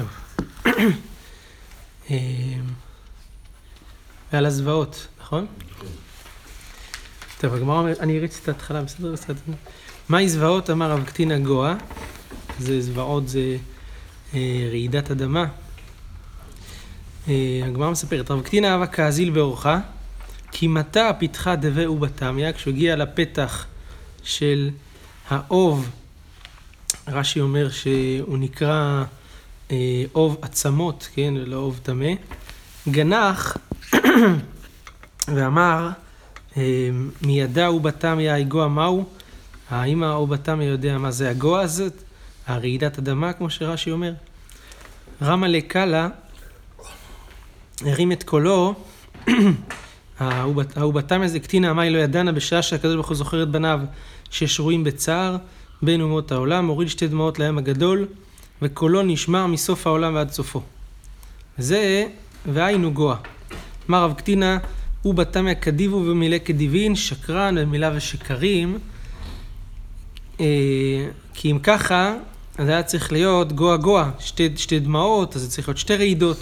טוב. אה, ועל הזוועות, נכון? טוב, הגמרא אומרת, אני אריץ את ההתחלה, בסדר? בסדר. מהי זוועות? אמר רב קטינא גואה. זה זוועות, זה אה, רעידת אדמה. אה, הגמרא מספרת, רב קטינא אבא כאזיל באורחה, כי מטע פיתחה דווה ובתמיה, כשהוא הגיע לפתח של האוב, רש"י אומר שהוא נקרא אוב עצמות, כן, ולא אוב טמא, גנח ואמר, אה, מידע ובתמיה הגוה מהו? האם האובתמיה יודע מה זה הגוה הזאת? הרעידת אדמה, כמו שרש"י אומר? רמה לקאלה הרים את קולו, האובתמיה זה קטינה אמי לא ידענה בשעה שהקדוש ברוך הוא זוכר את בניו ששרויים בצער בין אומות העולם, הוריד שתי דמעות לים הגדול וקולו נשמע מסוף העולם ועד סופו. זה והיינו גואה. אמר רב קטינה הוא בתמיה כדיבו ומילא כדיבין, שקרן ומילה ושקרים. אה, כי אם ככה, אז היה צריך להיות גואה גואה, שתי, שתי דמעות, אז זה צריך להיות שתי רעידות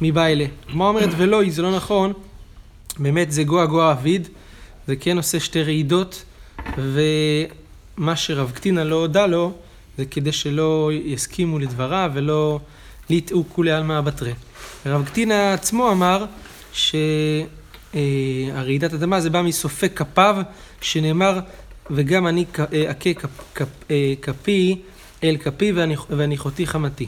מבעלה. כמו אומרת ולא, זה לא נכון, באמת זה גואה גואה אביד, זה כן עושה שתי רעידות, ומה שרב קטינה לא הודה לו, זה כדי שלא יסכימו לדבריו ולא ליטעו כולי עלמא בתרי. רב קטינה עצמו אמר שהרעידת אדמה זה בא מסופי כפיו, שנאמר וגם אני אכה כפי אל כפי והניחותי חמתי.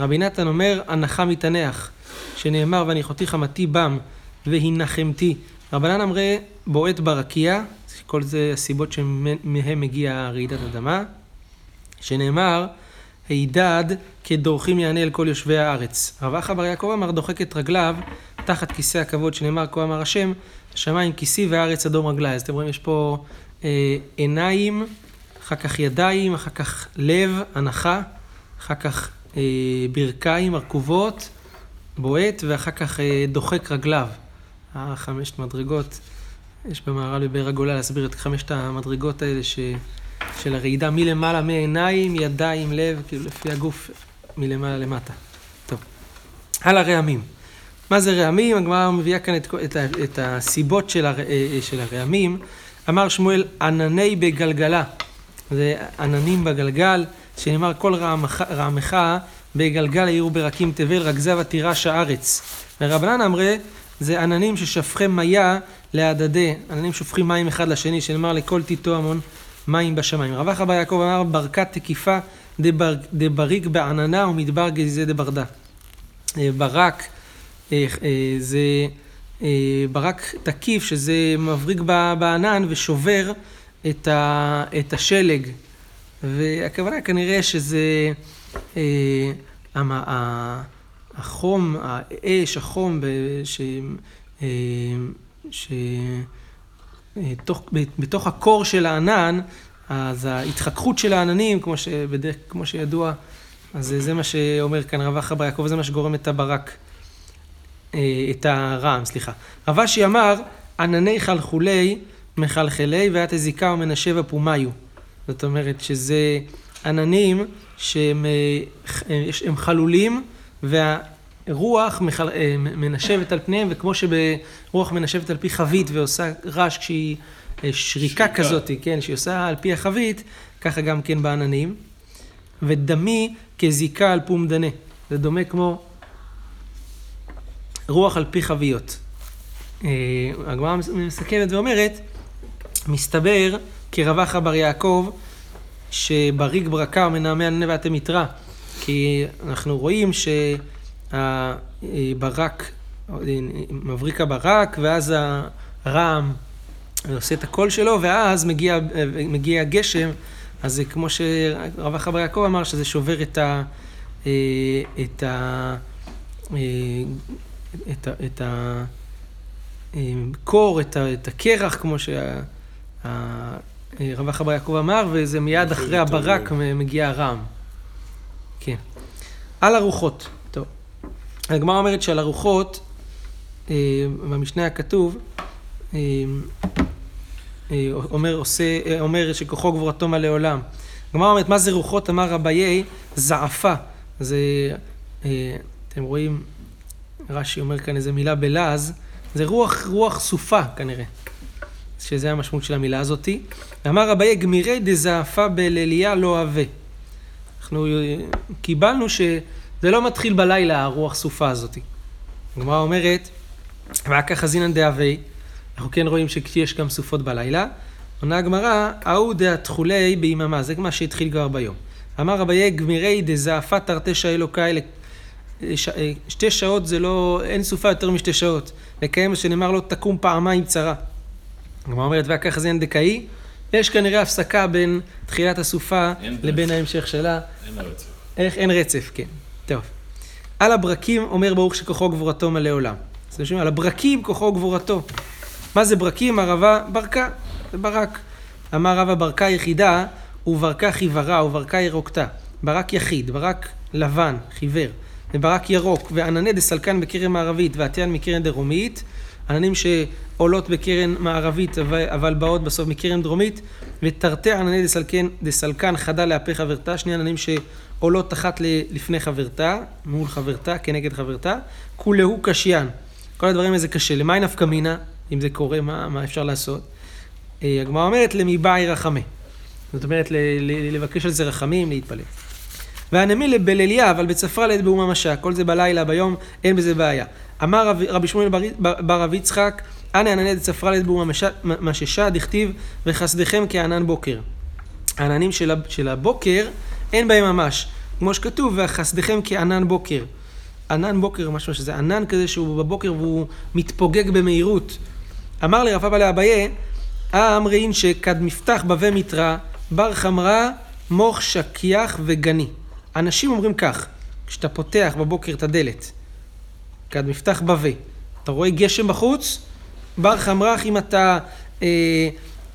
רבי נתן אומר, הנחה מתנח, שנאמר והניחותי חמתי בם והנחמתי. רבנן אמרי בועט ברקיע, כל זה הסיבות שמהם מגיעה רעידת אדמה, שנאמר, הידד כדורכים יענה אל כל יושבי הארץ. רב אחא בר יעקב אמר דוחק את רגליו תחת כיסא הכבוד שנאמר כה אמר השם, שמיים כיסי והארץ אדום רגלי. אז אתם רואים יש פה אה, עיניים, אחר כך ידיים, אחר כך לב, הנחה, אחר כך אה, ברכיים, ארכובות, בועט, ואחר כך אה, דוחק רגליו. החמשת מדרגות, יש במהר"ל בבאר הגולה להסביר את חמשת המדרגות האלה ש, של הרעידה מלמעלה, מעיניים, ידיים, לב, כאילו לפי הגוף, מלמעלה למטה. טוב, על הרעמים. מה זה רעמים? הגמרא מביאה כאן את, את, את הסיבות של, הר, של הרעמים. אמר שמואל, ענני בגלגלה. זה עננים בגלגל, שנאמר כל רעמך, רעמך בגלגל העירו ברקים תבל, רכזה ותירש הארץ. ורבנן אמרי, זה עננים ששפכם מיה להדדי, עננים שופכים מים אחד לשני, שנאמר לכל תיתו המון מים בשמיים. רב אחא בר יעקב אמר, ברכת תקיפה דבר, דבריק בעננה ומדבר גזיזי דברדה. אה, ברק אה, אה, זה ברק תקיף, שזה מבריק בענן ושובר את, ה, את השלג. והכוונה כנראה שזה אה, החום, האש, החום, ש, ש, תוך, בתוך הקור של הענן, אז ההתחככות של העננים, כמו, שבדרך, כמו שידוע, אז זה מה שאומר כאן רב אחא בר יעקב, זה מה שגורם את הברק, אה, את הרעם, סליחה. רב אשי אמר, ענני חלחולי מחלחלי ואת הזיקה ומנשב הפומיו. זאת אומרת שזה עננים שהם הם חלולים והרוח מחל, מנשבת על פניהם וכמו שברוח מנשבת על פי חבית ועושה רעש כשהיא שריקה, שריקה כזאת, כן, שהיא עושה על פי החבית, ככה גם כן בעננים. ודמי כזיקה על פום דנה. זה דומה כמו רוח על פי חביות. הגמרא מסכמת ואומרת מסתבר כרווח בר יעקב שבריג ברקה מנעמי ענני ואתם יתרה כי אנחנו רואים שהברק, מבריק הברק ואז הרעם עושה את הקול שלו ואז מגיע, מגיע הגשם אז זה כמו שרווח בר יעקב אמר שזה שובר את ה... את ה... את ה... את ה... קור, את הקרח, כמו שה... הרב אחבר יעקב אמר, וזה מיד אחרי הברק מגיע הרעם. כן. על הרוחות. הגמרא אומרת שעל הרוחות, אה, במשנה הכתוב, אה, אה, אומר, עושה, אומר שכוחו גבורתו מלא עולם. הגמרא אומרת, מה זה רוחות? אמר רביי, זעפה. זה אתם רואים, רש"י אומר כאן איזה מילה בלעז, זה רוח, רוח סופה כנראה, שזה המשמעות של המילה הזאתי. אמר אביי גמירי דזעפה בליליה לא אהבה. אנחנו קיבלנו שזה לא מתחיל בלילה, הרוח סופה הזאתי. הגמרא אומרת, ואכא חזינן דאבי, אנחנו כן רואים שיש גם סופות בלילה. עונה הגמרא, ההוא דהתכולי ביממה, זה מה שהתחיל כבר ביום. אמר אביי גמירי דזעפה תרתשא אלוקאי, שתי שעות זה לא, אין סופה יותר משתי שעות. לקיים מה שנאמר לו תקום פעמיים צרה. הגמרא אומרת, והכך זה אין דקאי, יש כנראה הפסקה בין תחילת הסופה לבין ההמשך שלה. אין רצף. איך? אין רצף, כן. טוב. על הברקים אומר ברוך שכוחו גבורתו מלא עולם. אז שומעים, על הברקים כוחו גבורתו. מה זה ברקים? הרבה ברקה, זה ברק. אמר רבא ברקה יחידה, וברקה חיוורה, וברקה ירוקתה. ברק יחיד, ברק לבן, חיוור, וברק ירוק, וענני דסלקן בקרן מערבית, ועטיין מקרן דרומית. עננים שעולות בקרן מערבית, אבל, באות בסוף מקרן דרומית, ותרתי ענני דסלקן, דסלקן חדה לאפי חברתה, שני עננים שעולות אחת לפני חברתה, מול חברתה, כנגד חברתה, כולהו קשיין. כל הדברים האלה זה קשה. למי נפקא מינה, אם זה קורה, מה, מה אפשר לעשות? אה, הגמרא אומרת, למיבעי רחמי. זאת אומרת, ל, ל, לבקש על זה רחמים, להתפלל. והנמי לבליליה, אבל בצפרא לעת באומה משה, כל זה בלילה, ביום, אין בזה בעיה. אמר רב, רבי שמואל בר, רב יצחק, אנא ענני דצפרא לעת באומה מששה, דכתיב וחסדיכם כענן בוקר. העננים של, של הבוקר, אין בהם ממש. כמו שכתוב, וחסדיכם כענן בוקר. ענן בוקר, משהו שזה ענן כזה שהוא בבוקר והוא מתפוגג במהירות. אמר לי רב אבא לאביי, אמרין שכד מפתח בבי מתרא, בר חמרה, מוך שכיח וגני. אנשים אומרים כך, כשאתה פותח בבוקר את הדלת, כד מפתח בבי, אתה רואה גשם בחוץ, בר חמרך אם אתה אה,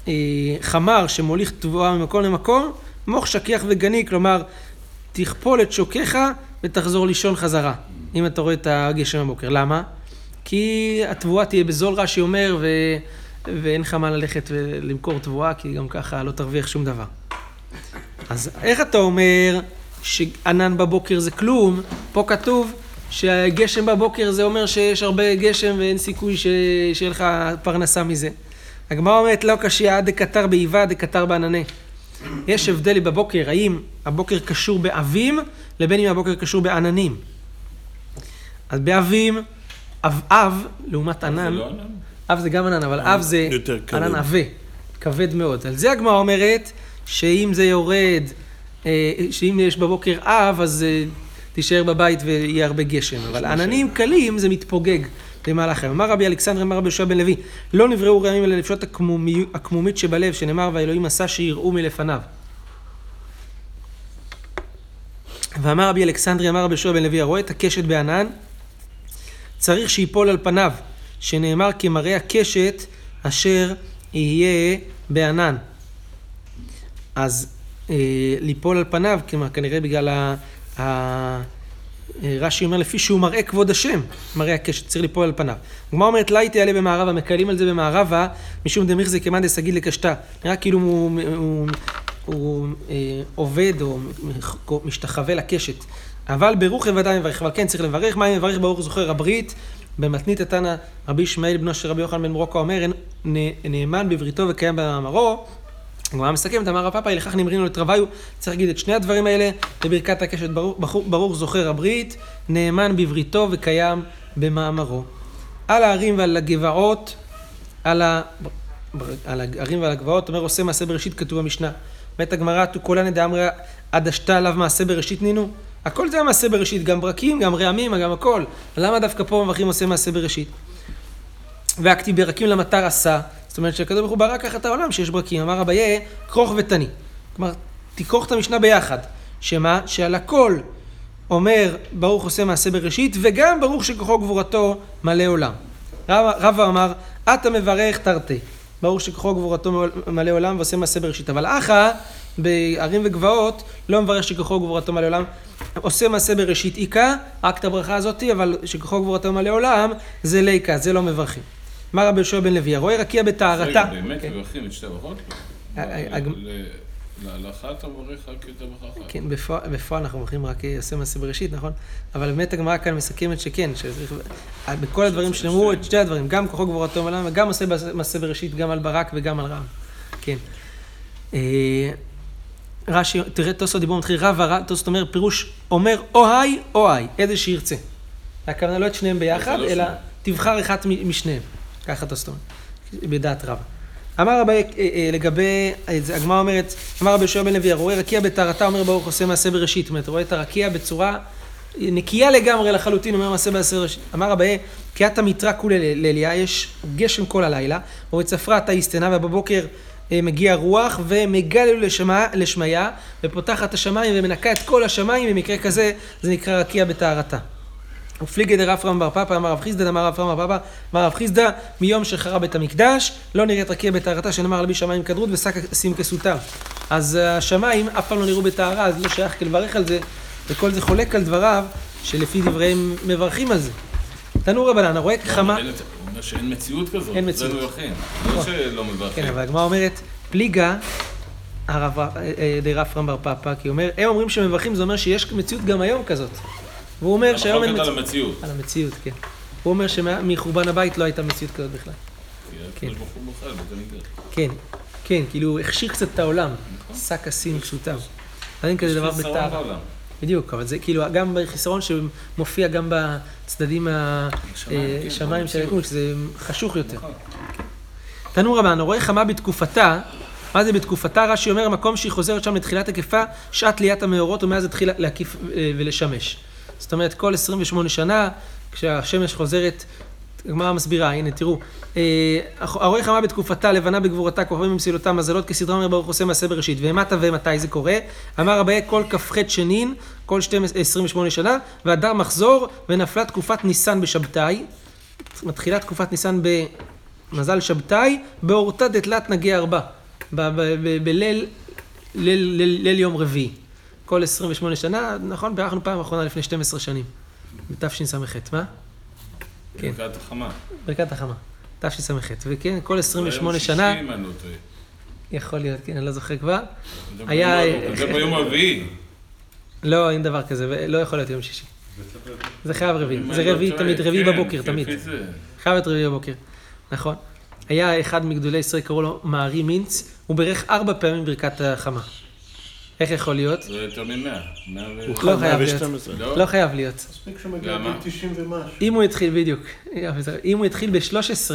אה, חמר שמוליך תבואה ממקום למקום, מוך שכיח וגני, כלומר, תכפול את שוקיך ותחזור לישון חזרה, אם אתה רואה את הגשם בבוקר. למה? כי התבואה תהיה בזול, רש"י אומר, ו... ואין לך מה ללכת ולמכור תבואה, כי גם ככה לא תרוויח שום דבר. אז איך אתה אומר שענן בבוקר זה כלום? פה כתוב שהגשם בבוקר זה אומר שיש הרבה גשם ואין סיכוי ש... שיהיה לך פרנסה מזה. הגמרא אומרת לא קשייה דקטר באיבה דקטר בעננה. יש הבדל בבוקר, האם הבוקר קשור באבים לבין אם הבוקר קשור בעננים. אז באבים, אב אב, לעומת ענן, זה לא ענן? אב זה גם ענן, אבל אב זה. ענן עבה, כבד מאוד. על זה הגמרא אומרת שאם זה יורד, אה, שאם יש בבוקר אב, אז אה, תישאר בבית ויהיה הרבה גשם. אבל עננים קלים זה מתפוגג במהלך היום. אמר רבי אלכסנדר, אמר רבי יהושע בן לוי, לא נבראו רעמים אלא לפשוט הקמומי- הקמומית שבלב, שנאמר והאלוהים עשה שיראו מלפניו. ואמר רבי אלכסנדרי, אמר רבי יהושע בן לוי, הרואה את הקשת בענן, צריך שיפול על פניו, שנאמר כמראה הקשת אשר יהיה בענן. אז אה, ליפול על פניו, כלומר כנראה בגלל ה... ה רש"י אומר לפי שהוא מראה כבוד השם, מראה הקשת, צריך ליפול על פניו. הגמרא אומרת לי תעלה במערבה, מקלים על זה במערבה, משום דמיך כמאן דסגיד לקשתה. נראה כאילו הוא, הוא, הוא, הוא אה, עובד או משתחווה לקשת. אבל ברוך ודאי מברך, אבל כן צריך לברך, מה אם מברך ברוך זוכר הברית? במתנית התנא רבי ישמעאל בנו של רבי יוחנן בן ברוקה אומר, "נ- נאמן בבריתו וקיים במאמרו. הגמרא מסכמת, אמר רב פאפאי, לכך נמרינו לתרוויו, צריך להגיד את שני הדברים האלה בברכת הקשת, ברוך, ברוך, זוכר הברית, נאמן בבריתו וקיים במאמרו. על ההרים ועל הגבעות, על, ה... על ההרים ועל הגבעות, אומר עושה מעשה בראשית, כתוב במשנה. אומרת הגמרא, תוקולני דאמרי עדשתה עליו מעשה בראשית נינו. הכל זה המעשה בראשית, גם ברקים, גם רעמים, גם הכל. למה דווקא פה מברכים עושה מעשה בראשית? והכתי ברקים למטר עשה, זאת אומרת שהקדוש ברוך הוא ברא ככה את העולם שיש ברקים, אמר אביי, כרוך ותני. כלומר, תכרוך את המשנה ביחד. שמה? שעל הכל אומר ברוך עושה מעשה בראשית, וגם ברוך שכוחו גבורתו מלא עולם. רבא רבא אמר, אתה מברך תרתי. ברוך שכוחו גבורתו מלא עולם ועושה מעשה בראשית. אבל אחא, בערים וגבעות, לא מברך שכוחו גבורתו מלא עולם. עושה מעשה בראשית איכה, רק את הברכה הזאתי, אבל שכוחו גבורתו מלא עולם, זה ליקה, זה לא מברכים. אמר רבי יהושע בן לוי, הרואה רקיע בטהרתה. רגע, באמת כן. מברכים את שתי הברכות? להלכה אתה מברך רק יותר בחכה. כן, בפועל אנחנו מברכים רק עושה מעשה בראשית, נכון? אבל באמת הגמרא כאן מסכמת שכן, שצריך, בכל הדברים שנאמרו. את שתי הדברים, גם כוחו גבורתו מעולם, וגם עושה מעשה בראשית, גם על ברק וגם על רם. כן. אה, רש"י, תראה, תוספות דיבור מתחיל רב ורע, תוספות אומר, פירוש אומר או היי או היי, איזה שירצה. הכוונה לא את שניהם ביחד, לא אלא. תבחר אחת משניהם. ככה תוספות אומר, בדעת רב. אמר רבי, אה, אה, לגבי, אה, הגמרא אומרת, אמר רבי יהושע בן לוי, הרואה רקיע בטהרתה, אומר ברוך עושה מעשה בראשית. זאת אומרת, רואה את הרקיע בצורה נקייה לגמרי לחלוטין, אומר מעשה מעשה בראשית. אמר רבי, קיאת המתרא כולי לליה, יש גשם כל הלילה, ורצפרה תאיסטנה, ובבוקר אה, מגיע רוח, ומגלו לשמה- לשמיה, ופותחת השמיים ומנקה את כל השמיים, במקרה כזה זה נקרא רקיע בטהרתה. ופליגי דרב רם בר פפא, אמר רב חיסדא, אמר רב רם בר פפא, אמר רב חיסדא, מיום שחרב בית המקדש, לא נראית רקיע בטהרתה, שנאמר על בי שמיים כדרות ושק אשים כסותם. אז השמיים אף פעם לא נראו בטהרה, אז לא שייך לברך על זה, וכל זה חולק על דבריו, שלפי דבריהם מברכים על זה. תנו רבנן, הרואה כחמה... הוא אומר שאין מציאות כזאת. אין זה מציאות. מברכים. לא שלא מברכים. כן, אבל הגמרא אומרת, פליגה, די רפרם בר פפא, כי הוא אומר, הם אומרים שמברכים, זה אומר שיש מציאות גם היום כזאת. והוא אומר שהיום אין המחלוקת על מציאות. המציאות. על המציאות, כן. הוא אומר שמחורבן הבית לא הייתה מציאות כזאת בכלל. כן. כן, כן, כאילו הכשיר קצת את העולם. שק אסים כסותם. אין כזה דבר. בעולם. בדיוק, אבל זה כאילו גם בחיסרון שמופיע גם בצדדים השמיים, כן, השמיים של. היקום, שזה חשוך יותר. נכון. תנו רבן, הרואה חמה בתקופתה, מה זה בתקופתה? רש"י אומר, המקום שהיא חוזרת שם לתחילת היקפה, שעת ליאת המאורות, ומאז התחילה להקיף אה, ולשמש. זאת אומרת, כל 28 שנה, כשהשמש חוזרת, הגמרא מסבירה, הנה תראו, אה, הרואה חמה בתקופתה, לבנה בגבורתה, כוכבים במסילותה, מזלות כסדרה אומר ברוך עושה מעשה בראשית. ואימתה ומתי זה קורה? אמר רבי כל כ"ח שנין, כל 12 28 שנה, והדר מחזור, ונפלה תקופת ניסן בשבתאי. מתחילה תקופת ניסן במזל שבתאי, באורתא דתלת נגי ארבע, בליל ליל, ליל, ליל יום רביעי. כל 28 שנה, נכון? בירכנו פעם אחרונה לפני 12 שנים, בתשס"ח, מה? כן. ברכת החמה. ברכת החמה, תשס"ח, וכן, כל 28 ביום שנה, שישי, אם אני לא טועה. יכול להיות, כן, אני לא זוכר כבר. היה- זה ביום הרביעי. לא, אין דבר כזה, לא יכול להיות יום שישי. זה חייב רביעי, זה לא רביעי תמיד, רביעי כן, בבוקר, תמיד. חייב להיות רביעי בבוקר, נכון. היה אחד מגדולי ישראל, קראו לו מערי מינץ, הוא בירך ארבע פעמים ברכת החמה. איך יכול להיות? זה יותר ממאה. מאה ו- הוא לא חי חייב להיות. 112. לא? חייב להיות. מספיק שהוא מגיע למה? לגיל 90 ומשהו. אם הוא התחיל, בדיוק, אם הוא התחיל ב-13,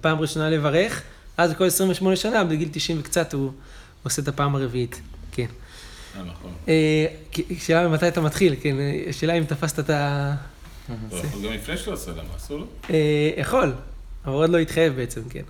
פעם ראשונה לברך, אז כל 28 שנה, בגיל 90 וקצת, הוא עושה את הפעם הרביעית. כן. אה, נכון. אה, כי- שאלה ממתי אתה מתחיל, כן, שאלה אם תפסת את ה... הוא יכול גם לפני שלו עשה למה, אסור לו? אה, יכול, אבל עוד לא התחייב בעצם, כן.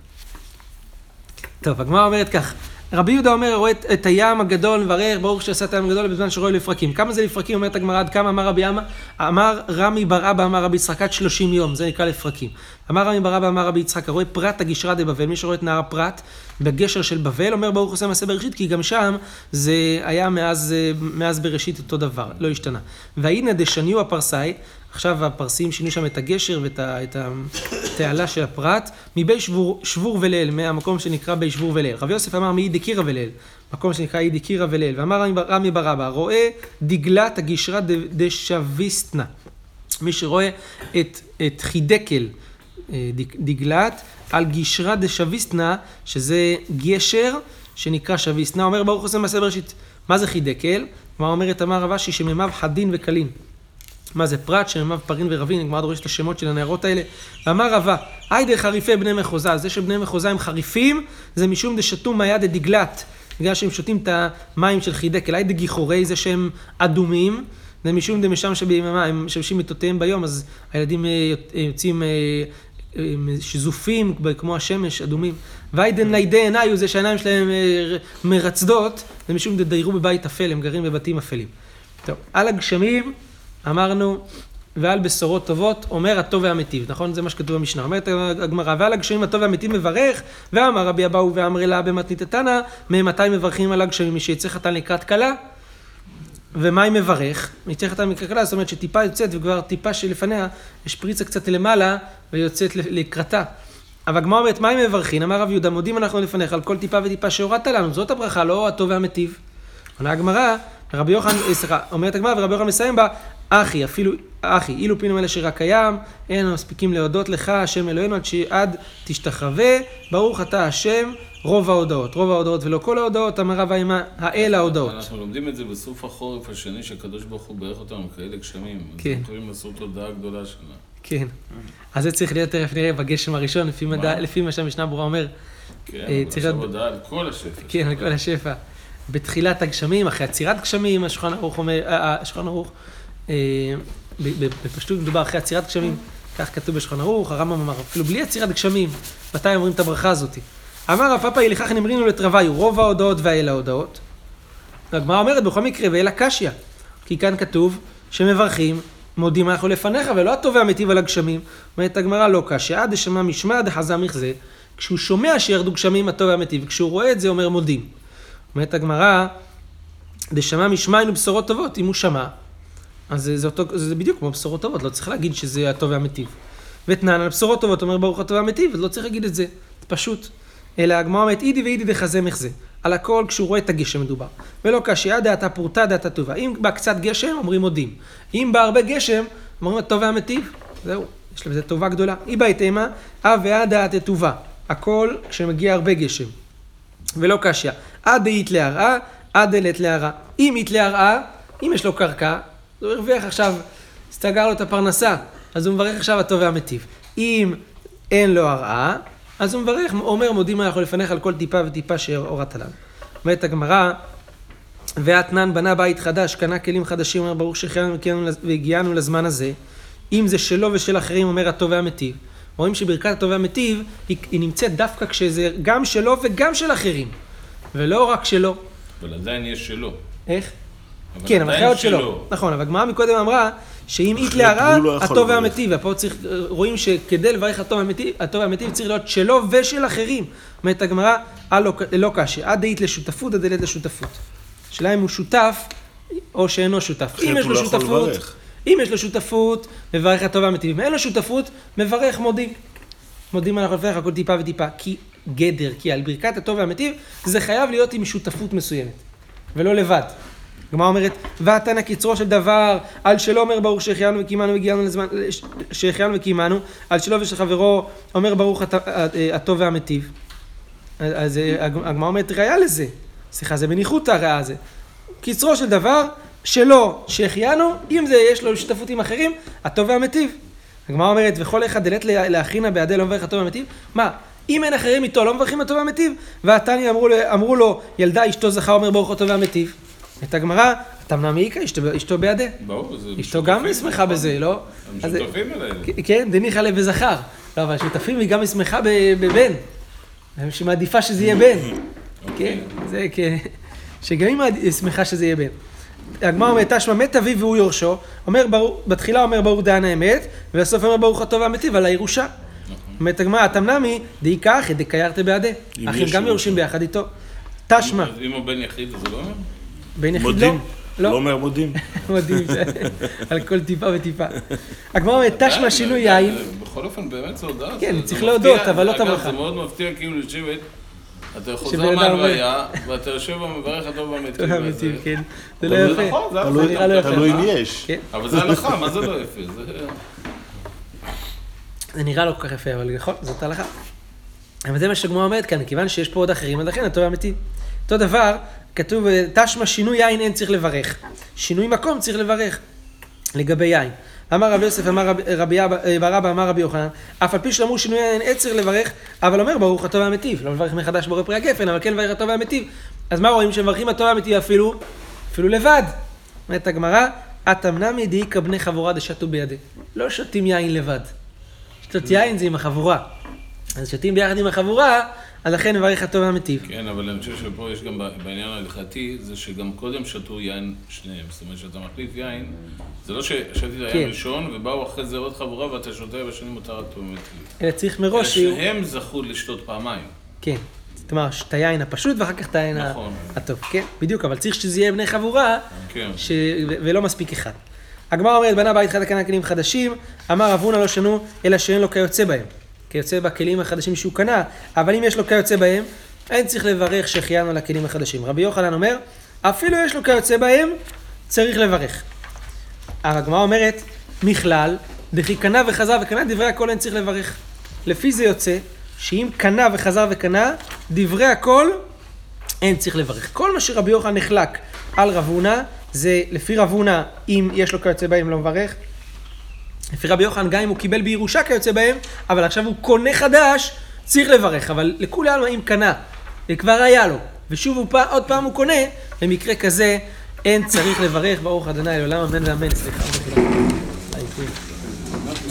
טוב, הגמרא אומרת כך, רבי יהודה אומר, רואה את, את הים הגדול מברך, ברוך שעשה את הים הגדול בזמן שרואה לפרקים. כמה זה לפרקים? אומרת הגמרא, עד כמה אמר רבי ימה? אמר רמי בר אבא, אמר רבי יצחק, עד 30 יום, זה נקרא לפרקים. אמר רמי בר אבא, אמר רבי יצחק, הרואה פרת הגשרה דבבל, מי שרואה את נהר פרת בגשר של בבל, אומר ברוך עושה מעשה בראשית, כי גם שם זה היה מאז, אה, מאז בראשית אותו דבר, לא השתנה. והנה דשניו הפרסאי, עכשיו הפרסים שינו שם את הגשר ואת התעלה של הפרת, מבי שבור, שבור וליל, מהמקום שנקרא בי שבור וליל. רבי יוסף אמר מאי דקירא וליל, מקום שנקרא אי דקירא וליל. ואמר רמי בר- רמי בר אבא, רואה דגלת הגשרה ד- דשוויסטנה. מי שרואה את, את חידקל, דגלת, על גשרה דשוויסטנה, שזה גשר שנקרא שוויסטנה, אומר ברוך עושה מעשה בראשית. מה זה חידקל? מה אומרת אמר רב אשי שמימיו חדין וקלין. מה זה פרת, שמימיו פרין ורבין, הגמרא דורשת את השמות של הנערות האלה. ואמר רבה, היידה חריפי בני מחוזה, זה שבני מחוזה הם חריפים, זה משום דשתו מאיה דדגלת, בגלל שהם שותים את המים של חידקל, היידה גיחורי, זה שהם אדומים, זה משום דמשם שביממה, הם משמשים מיטותיהם ביום, אז הילדים אה, יוצאים אה, אה, שזופים, כמו השמש, אדומים. והיידן ניידי עיניו, זה שהעיניים שלהם אה, מרצדות, זה משום דדיירו בבית אפל, הם גרים בבתים אפלים. טוב, על הגשמים אמרנו, ועל בשורות טובות, אומר הטוב והמיטיב, נכון? זה מה שכתוב במשנה. אומרת הגמרא, ועל הגשמים הטוב והמיטיב מברך, ואמר רבי אבאו ואמרי לה במתנית תנא, ממתי מברכים על הגשמים? מי שיצא חתן לקראת כלה, ומה היא מברך? לקראת כלה, זאת אומרת שטיפה יוצאת וכבר טיפה שלפניה, יש פריצה קצת למעלה ויוצאת לקראתה. אבל הגמרא אומרת, מה הם מברכים? אמר רב יהודה, מודים אנחנו לפניך על כל טיפה וטיפה שהורדת לנו, זאת הברכה, לא הטוב והמיטיב. עונה הגמרא, רבי יוחנן, אה, סליחה, אומרת הגמרא ורבי יוחנן מסיים בה, אחי, אפילו, אחי, אילו פינו אלה שרק קיים, אין מספיקים להודות לך, השם אלוהינו, עד שעד תשתחווה, ברוך אתה השם, רוב ההודעות. רוב ההודעות ולא כל ההודעות, אמר רב האמא, האל ההודעות. אנחנו לומדים את זה בסוף החורף השני, שהקדוש ברוך הוא בירך אותנו כאלה גשמים. כן. אז אנחנו יכולים לעשות הודעה גדולה שלה. כן. אז זה צריך להיות תכף נראה בגשם הראשון, לפי מדע- מה? לפי מה שהמשנה ברורה אומר. כן, אה, אבל צריך עכשיו הודעה על כל השפע. כן, על כל השפע. בתחילת הגשמים, אחרי עצירת גשמים, השולחן ערוך אומר, אה, אה, השולחן ערוך, בפשטות מדובר אחרי עצירת גשמים, כך כתוב בשולחן ערוך, הרמב"ם אמר, אפילו בלי עצירת גשמים, מתי אומרים את הברכה הזאת? אמר רב פאפאי, לכך נמרינו לתרווי, רוב ההודעות והאל ההודעות. והגמרא אומרת, בכל מקרה, ואל הקשיא. כי כאן כתוב שמברכים, מודים אנחנו לפניך, ולא הטוב והמיטיב על הגשמים. אומרת הגמרא, לא קשיא, דשמע משמע דחזה מכזה. כשהוא שומע שירדו גשמים, הטוב והמיטיב, כשהוא רואה את זה, אומר מודים. אומרת הגמרא, דשמע משמע היינו בשורות טובות, אם הוא שמע, אז זה, זה, אותו, זה בדיוק כמו בשורות טובות, לא צריך להגיד שזה הטוב והמיטיב. ותנן על בשורות טובות, אומר ברוך הטוב והמיטיב, אז לא צריך להגיד את זה, זה פשוט. אלא הגמרא אומרת, אידי ואידי דחזה מחזה. על הכל כשהוא רואה את הגשם מדובר. ולא קשיא דעתה פורתא דעתה טובה. אם בא קצת גשם, אומרים מודים. אם בא הרבה גשם, אומרים הטוב והמיטיב. זהו, יש לזה טובה גדולה. אי בהתאמה, אה ואה דעת טובה. הכל כשמגיע הרבה גשם. ולא קשיא. עד דאית להרעה, עד דלת להרעה. אם אית להרעה, אם יש לו קרקע, הוא הרוויח עכשיו, סגר לו את הפרנסה, אז הוא מברך עכשיו הטוב והמיטיב. אם אין לו הרעה, אז הוא מברך, אומר מודים אנחנו לפניך על כל טיפה וטיפה שהורדת לנו. אומרת הגמרא, ואתנן בנה בית חדש, קנה כלים חדשים, אומר ברוך שהחיינו והגיענו לזמן הזה. אם זה שלו ושל אחרים, אומר הטוב והמיטיב. רואים שברכת הטוב והמיטיב, היא, היא נמצאת דווקא כשזה גם שלו וגם של אחרים. ולא רק שלו. אבל עדיין יש שלו. איך? כן, אבל עוד שלו. נכון, אבל הגמרא מקודם אמרה שאם אית להרעה, הוא לא הטוב. והמיטיב. ופה צריך, רואים שכדי לברך הטוב והמיטיב, צריך להיות שלו ושל אחרים. אומרת הגמרא, "אה, לא- לא קשה, עד דאית לשותפות, עד דלת לשותפות. השאלה אם הוא שותף או שאינו שותף. אם יש לו לא שותפות. אם יש לו שותפות, מברך הטוב והמיטיב. אם אין לו שותפות, מברך מודים. מודים אנחנו לפניך כל טיפה וטיפה. כי גדר, כי על ברכת הטוב והמיטיב, זה חייב להיות עם שותפות מסוימת. ולא לבד. הגמרא אומרת, ועתנא קצרו של דבר, על שלא אומר ברוך שהחיינו וקיימנו והגיענו לזמן, שהחיינו וקיימנו, על שלא ושל חברו אומר ברוך הט- הטוב והמיטיב. אז אה, הג- הגמרא אומרת ראיה לזה. סליחה, זה בניחותא הראיה הזה. קצרו של דבר, שלא שהחיינו, אם זה יש לו שותפות עם אחרים, הטוב והמיטיב. הגמרא אומרת, וכל אחד דלת לה- להכינא בידי לא מברך הטוב והמיטיב? מה, אם אין אחרים איתו, לא מברכים הטוב והמיטיב? והתניא אמרו, אמרו לו, ילדה אשתו זכה אומר ברוך הטוב והמיטיב. את הגמרא, אתה מנע מעיקה, אשתו, אשתו בידי. ברור, זה... אשתו גם שמחה נכון? בזה, לא? הם שותפים אליהם. כן, דניחא לב וזכר. לא, אבל שותפים היא גם שמחה בבן. שהיא מעדיפה שזה יהיה בן. כן, זה כ... שגם היא שמחה שזה יהיה בן. הגמרא אומרת, תשמע מת אביו והוא יורשו, אומר ברור, בתחילה אומר ברוך דיין האמת, ובסוף אומר ברוך הטוב והמיטיב על הירושה. אומרת הגמרא, תמנמי, דאי כך, דקיירתא בעדי. אחים גם. יורשים ביחד איתו. תשמע, אם הוא בן יחיד, זה לא אומר? יחיד לא. מודים? לא לא, אומר מודים? מדהים, על כל טיפה וטיפה. הגמרא אומרת, תשמע די, שינוי יין. בכל אופן, באמת זו הודעה. כן, צריך. להודות, אבל לא את אגב. זה מאוד מפתיע כאילו לשבת, אתה חוזר מהלוויה, ואתה יושב ומברך הטוב הזה. אמיתי, כן. זה לא יפה. נכון, זה תלוי- נראה לא יפה. תלוי אם יש. כן. אבל זה הלכה, מה זה לא יפה? זה... זה נראה לא כל כך יפה, אבל נכון, זאת ההלכה. אבל זה מה שהגמרא אומרת כאן, כיוון שיש פה עוד אחרים, אז לכן הטוב האמיתי. אותו דבר, כתוב, תשמע שינוי יין אין צריך לברך. שינוי מקום צריך לברך לגבי יין. אמר רבי יוסף, אמר רבי- רבי אה, בר אבא, אמר רבי יוחנן, אף על פי שלמור שינוי יין אין צריך לברך, אבל אומר ברוך הטוב והמיטיב. לא מברך מחדש בורא פרי הגפן, אבל כן מברך הטוב והמיטיב. אז מה רואים? שמברכים הטוב והמיטיב אפילו, אפילו לבד. אומרת הגמרא, התמנמי דאיכא בני חבורה דשתו בידי. לא שותים יין לבד. לשתות יין זה עם החבורה. אז שותים ביחד עם החבורה, אז לכן מברך הטוב והמיטיב. כן, אבל אני חושב שפה יש גם בעניין ההלכתי, זה שגם קודם שתו יין שניהם. זאת אומרת, שאתה מחליף יין, זה לא ששתית כן. יין ראשון, ובאו אחרי זה עוד חבורה, ואתה שותה בשנים מותר הטוב והמיטיב. אלא צריך אלא מראש שיהיו... שניהם זכו לשתות פעמיים. כן. אומרת, את היין הפשוט ואחר כך את היין נכון. הטוב. כן, בדיוק, אבל צריך שזה יהיה בני חבורה, כן. ש... ולא מספיק אחד. הגמרא אומרת, בנה בית חד קנה כלים חדשים, אמר אבונה לא שנו, אלא שאין לו כיוצא בהם. כיוצא בכלים החדשים שהוא קנה, אבל אם יש לו כיוצא בהם, אין צריך לברך שהחיינו על הכלים החדשים. רבי יוחנן אומר, אפילו יש לו כיוצא בהם, צריך לברך. הגמרא אומרת, מכלל, דכי קנה וחזר וקנה, דברי הכל אין צריך לברך. לפי זה יוצא, שאם קנה וחזר וקנה, דברי הכל אין צריך לברך. כל מה שרבי יוחנן נחלק על רב הונא, זה לפי רב הונא, אם יש לו כיוצא בהם לא מברך. לפי רבי יוחנן, גם אם הוא קיבל בירושה כיוצא בהם, אבל עכשיו הוא קונה חדש, צריך לברך. אבל לכולי עלמא, אם קנה, וכבר היה לו, ושוב הוא פע, עוד פעם הוא קונה, במקרה כזה אין צריך לברך, ברוך ה' לעולם אמן ואמן. סליחה.